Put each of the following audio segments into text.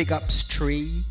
Big ups tree.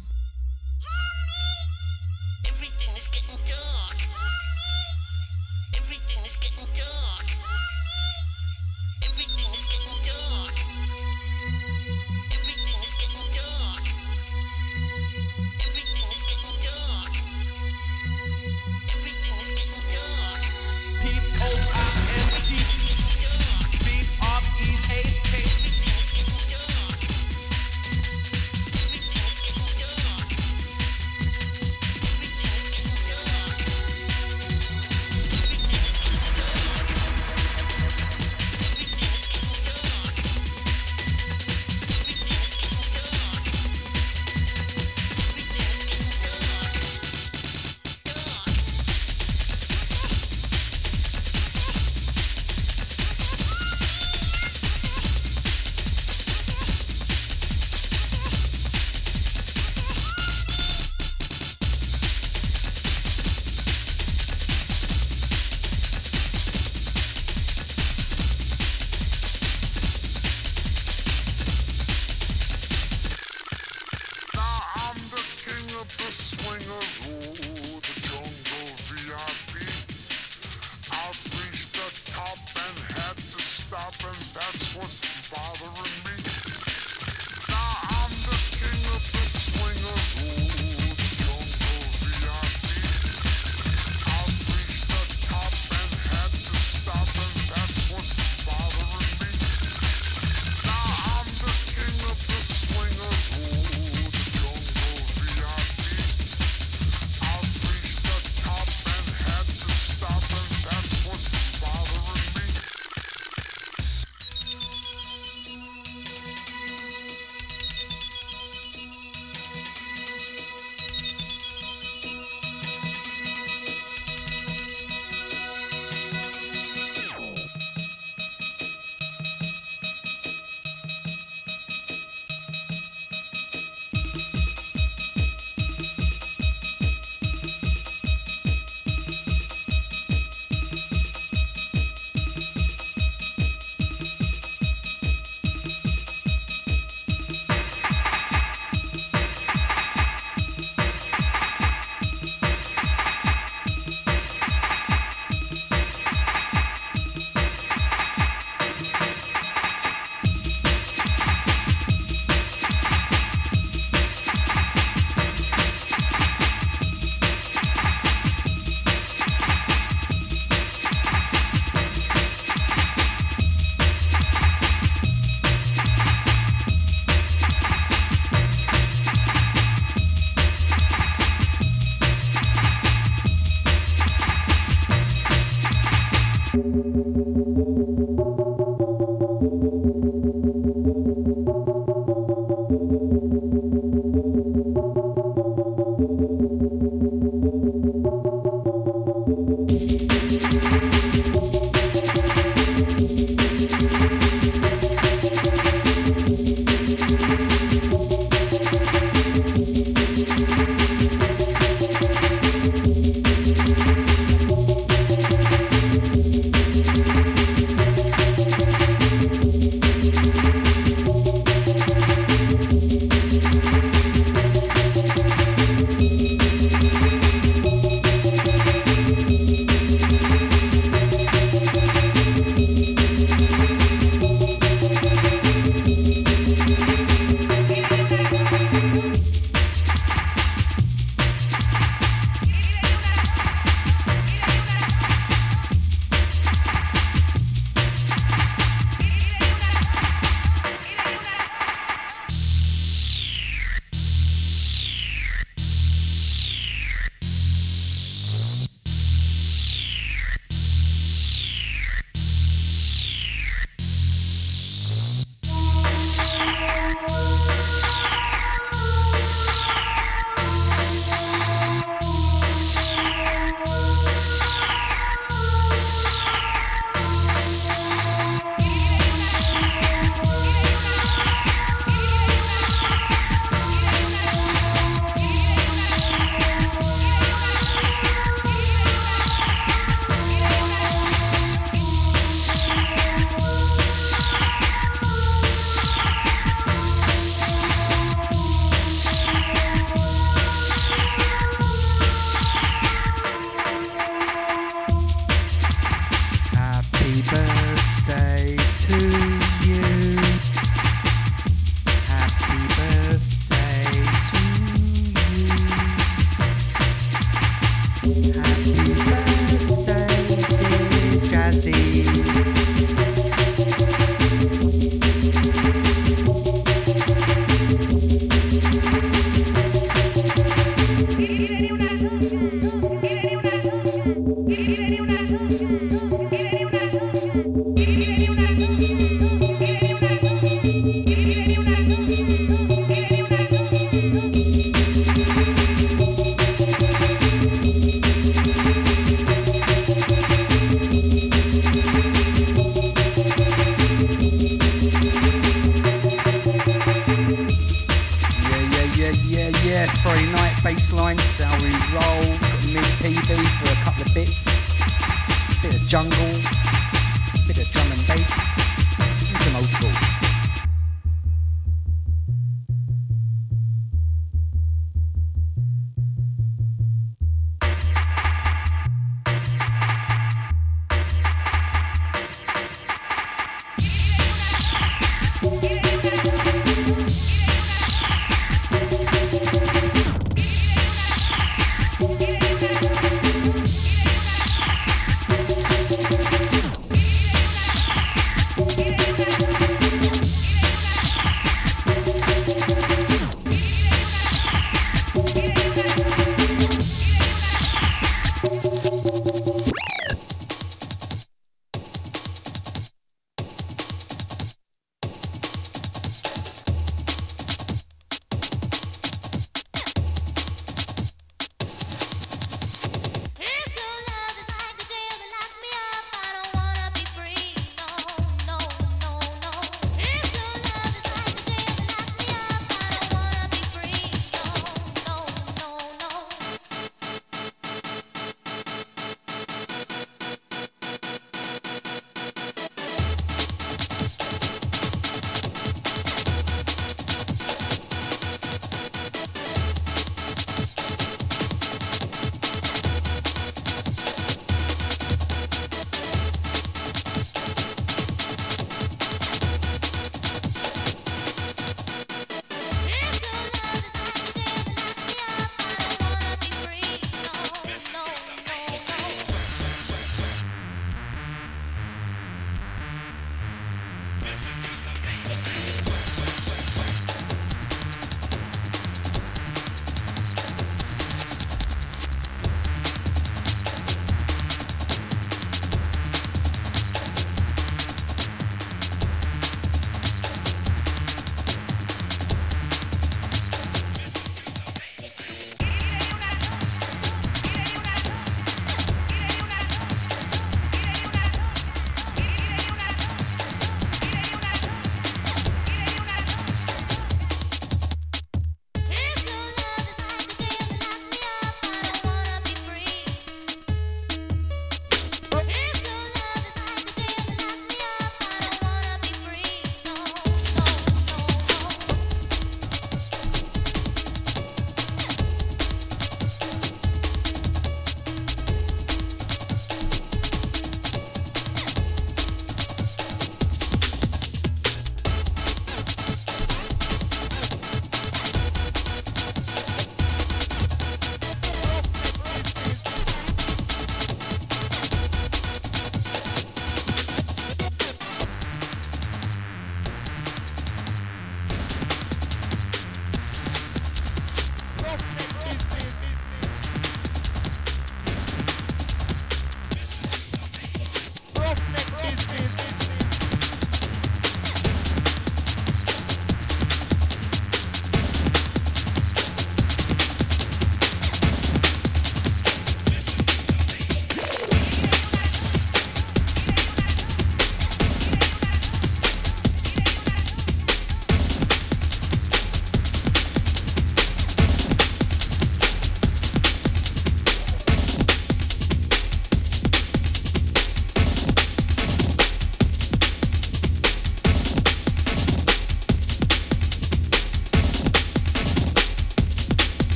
tiene ni una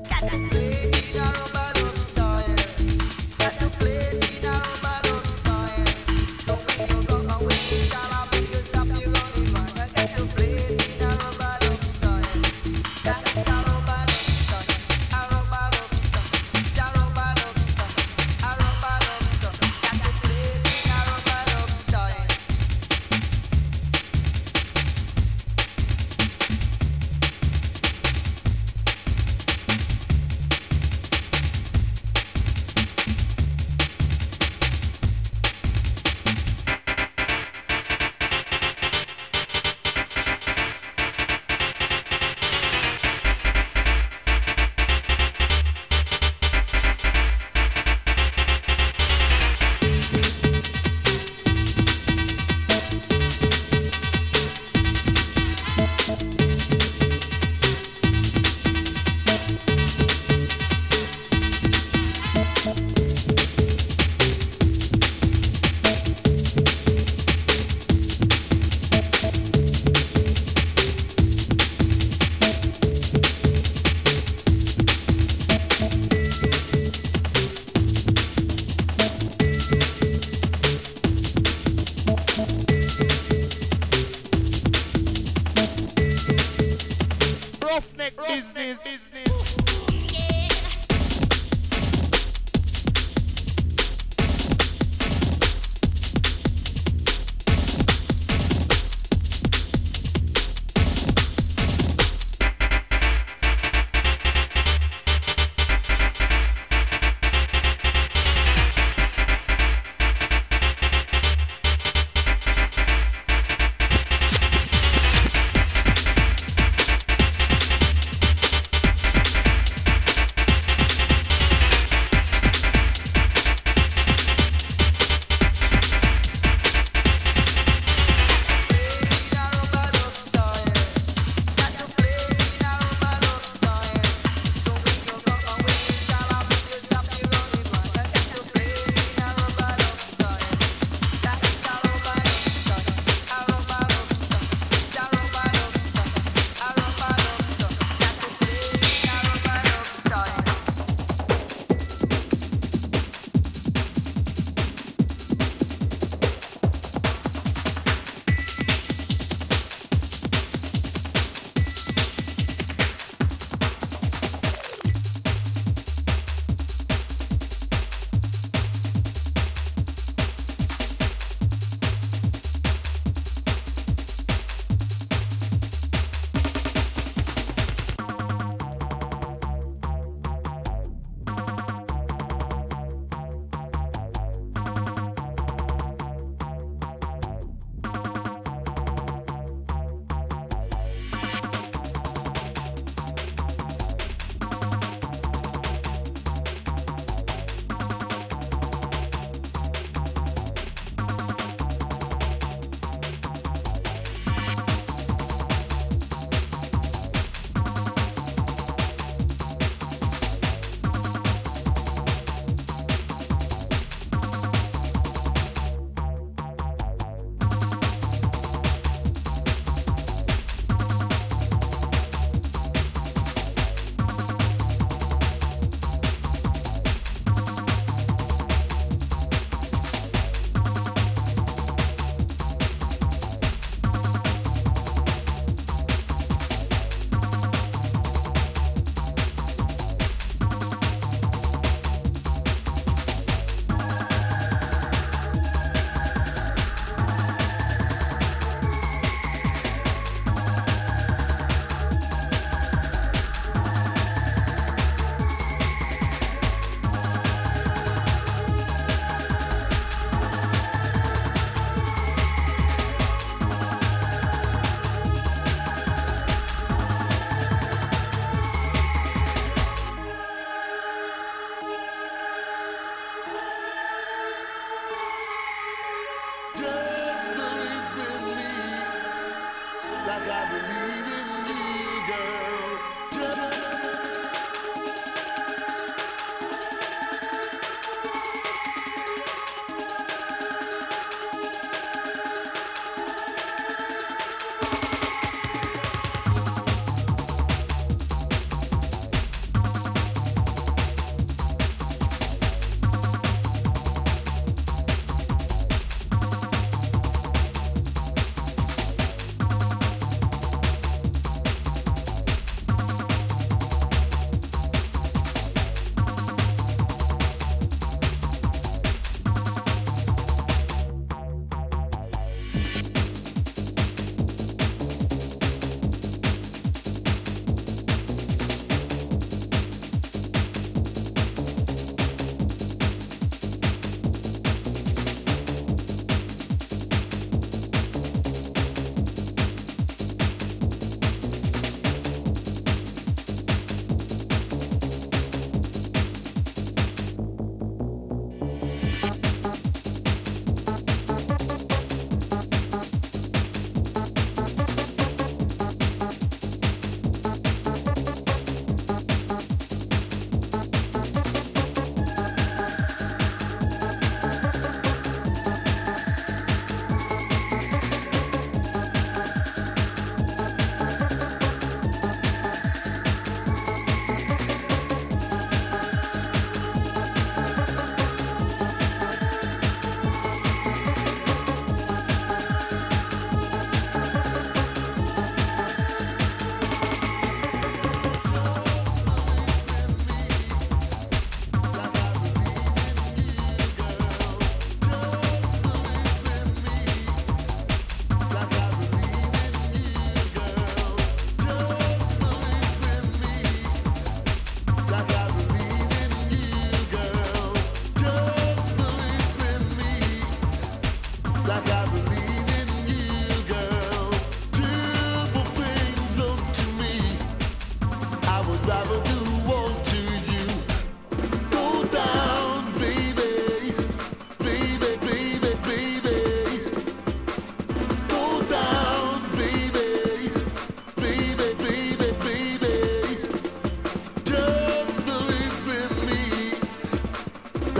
Cata.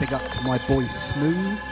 big up to my boy Smooth.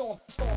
storm, storm.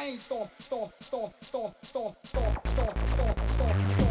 brainstorm, storm, storm, storm, storm, storm, storm, storm, storm, storm.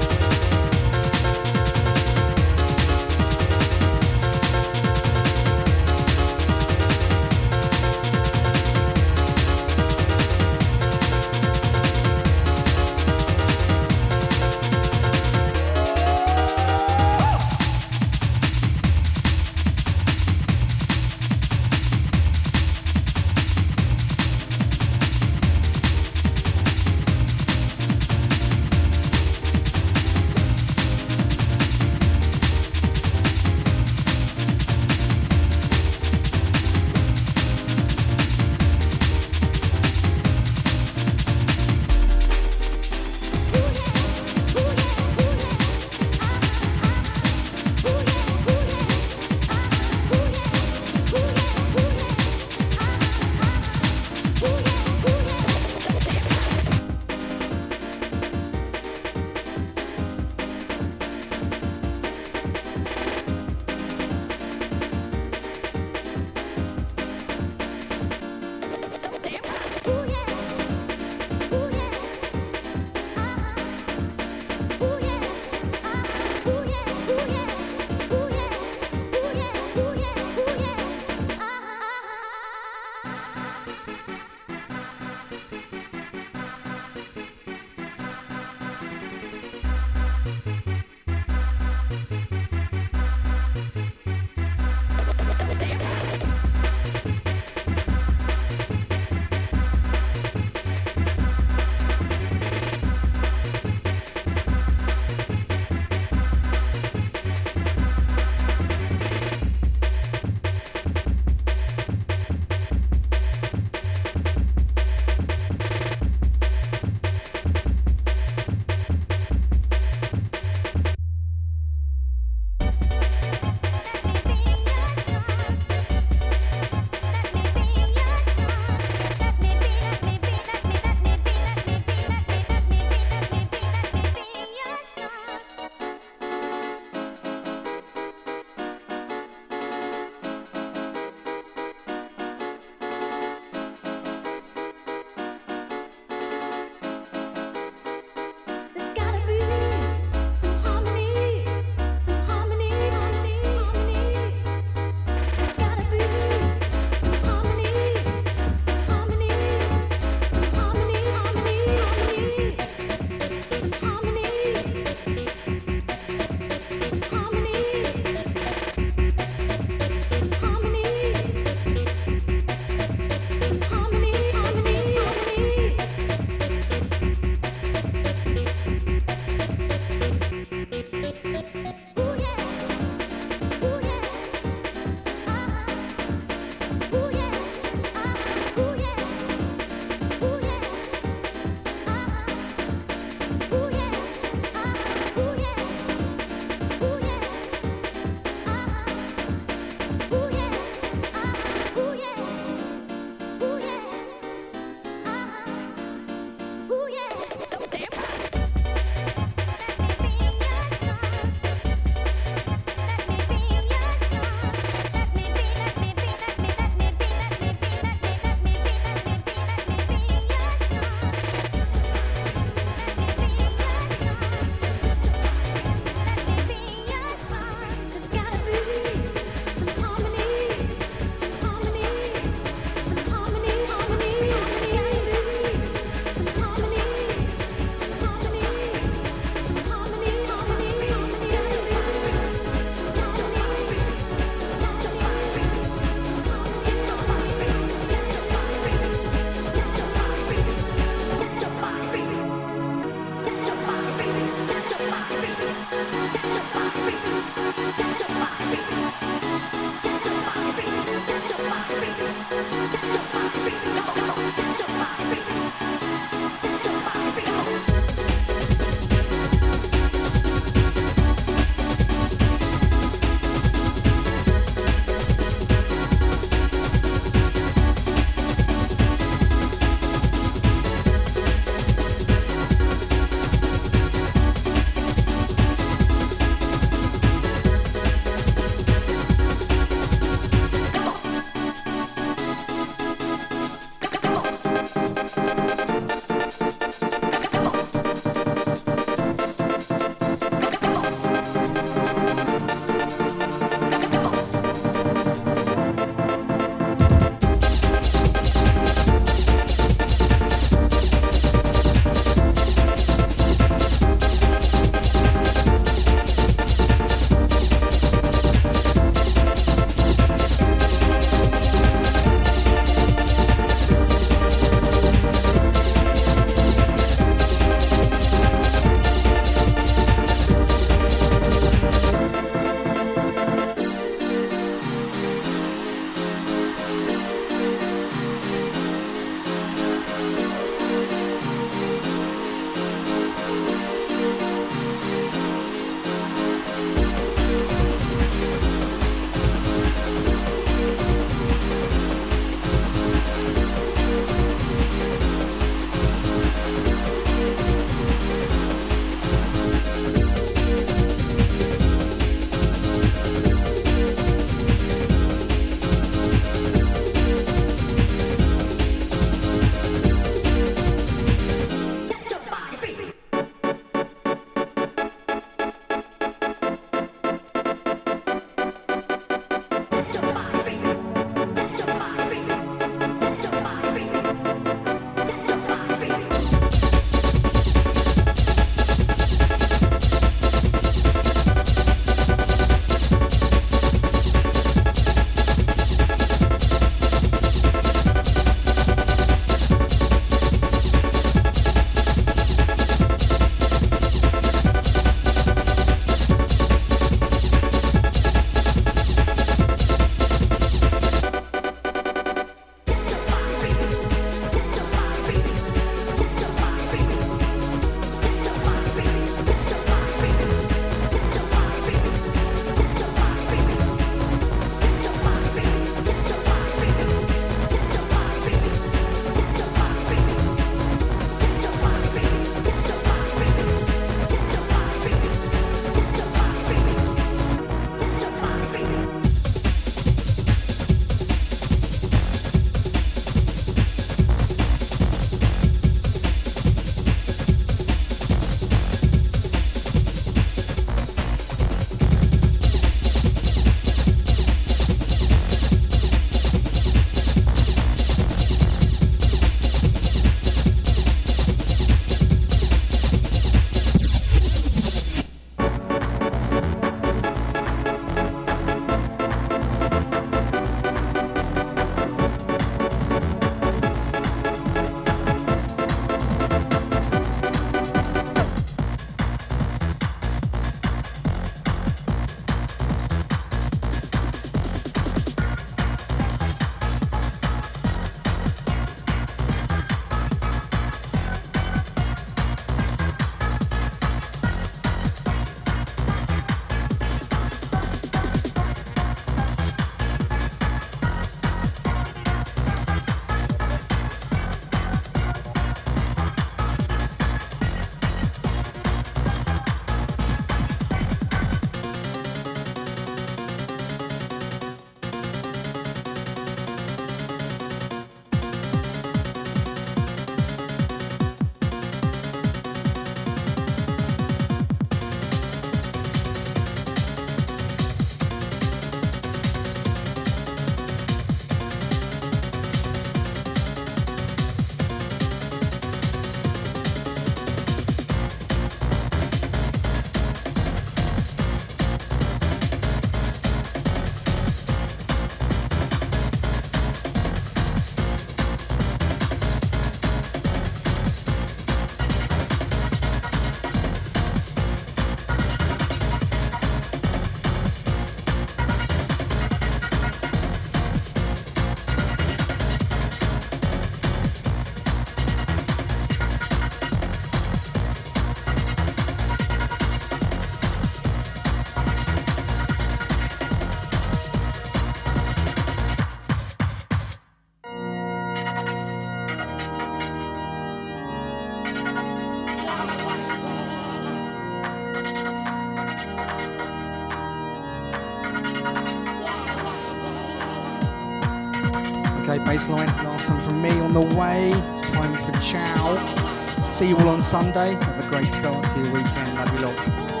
Bassline. Last one from me on the way. It's time for chow. See you all on Sunday. Have a great start to your weekend. Love you lots.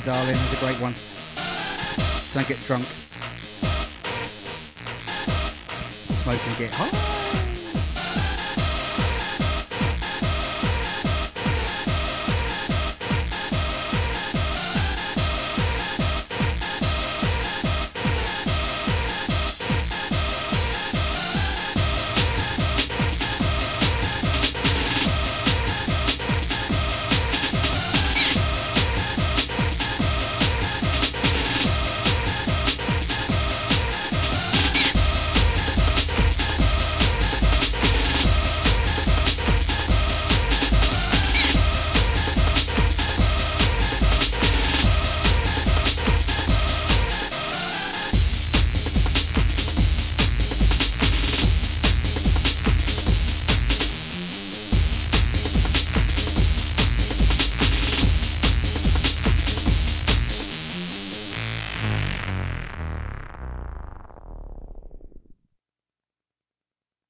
Darling. It's a great one. Don't get drunk. Smoke and get high.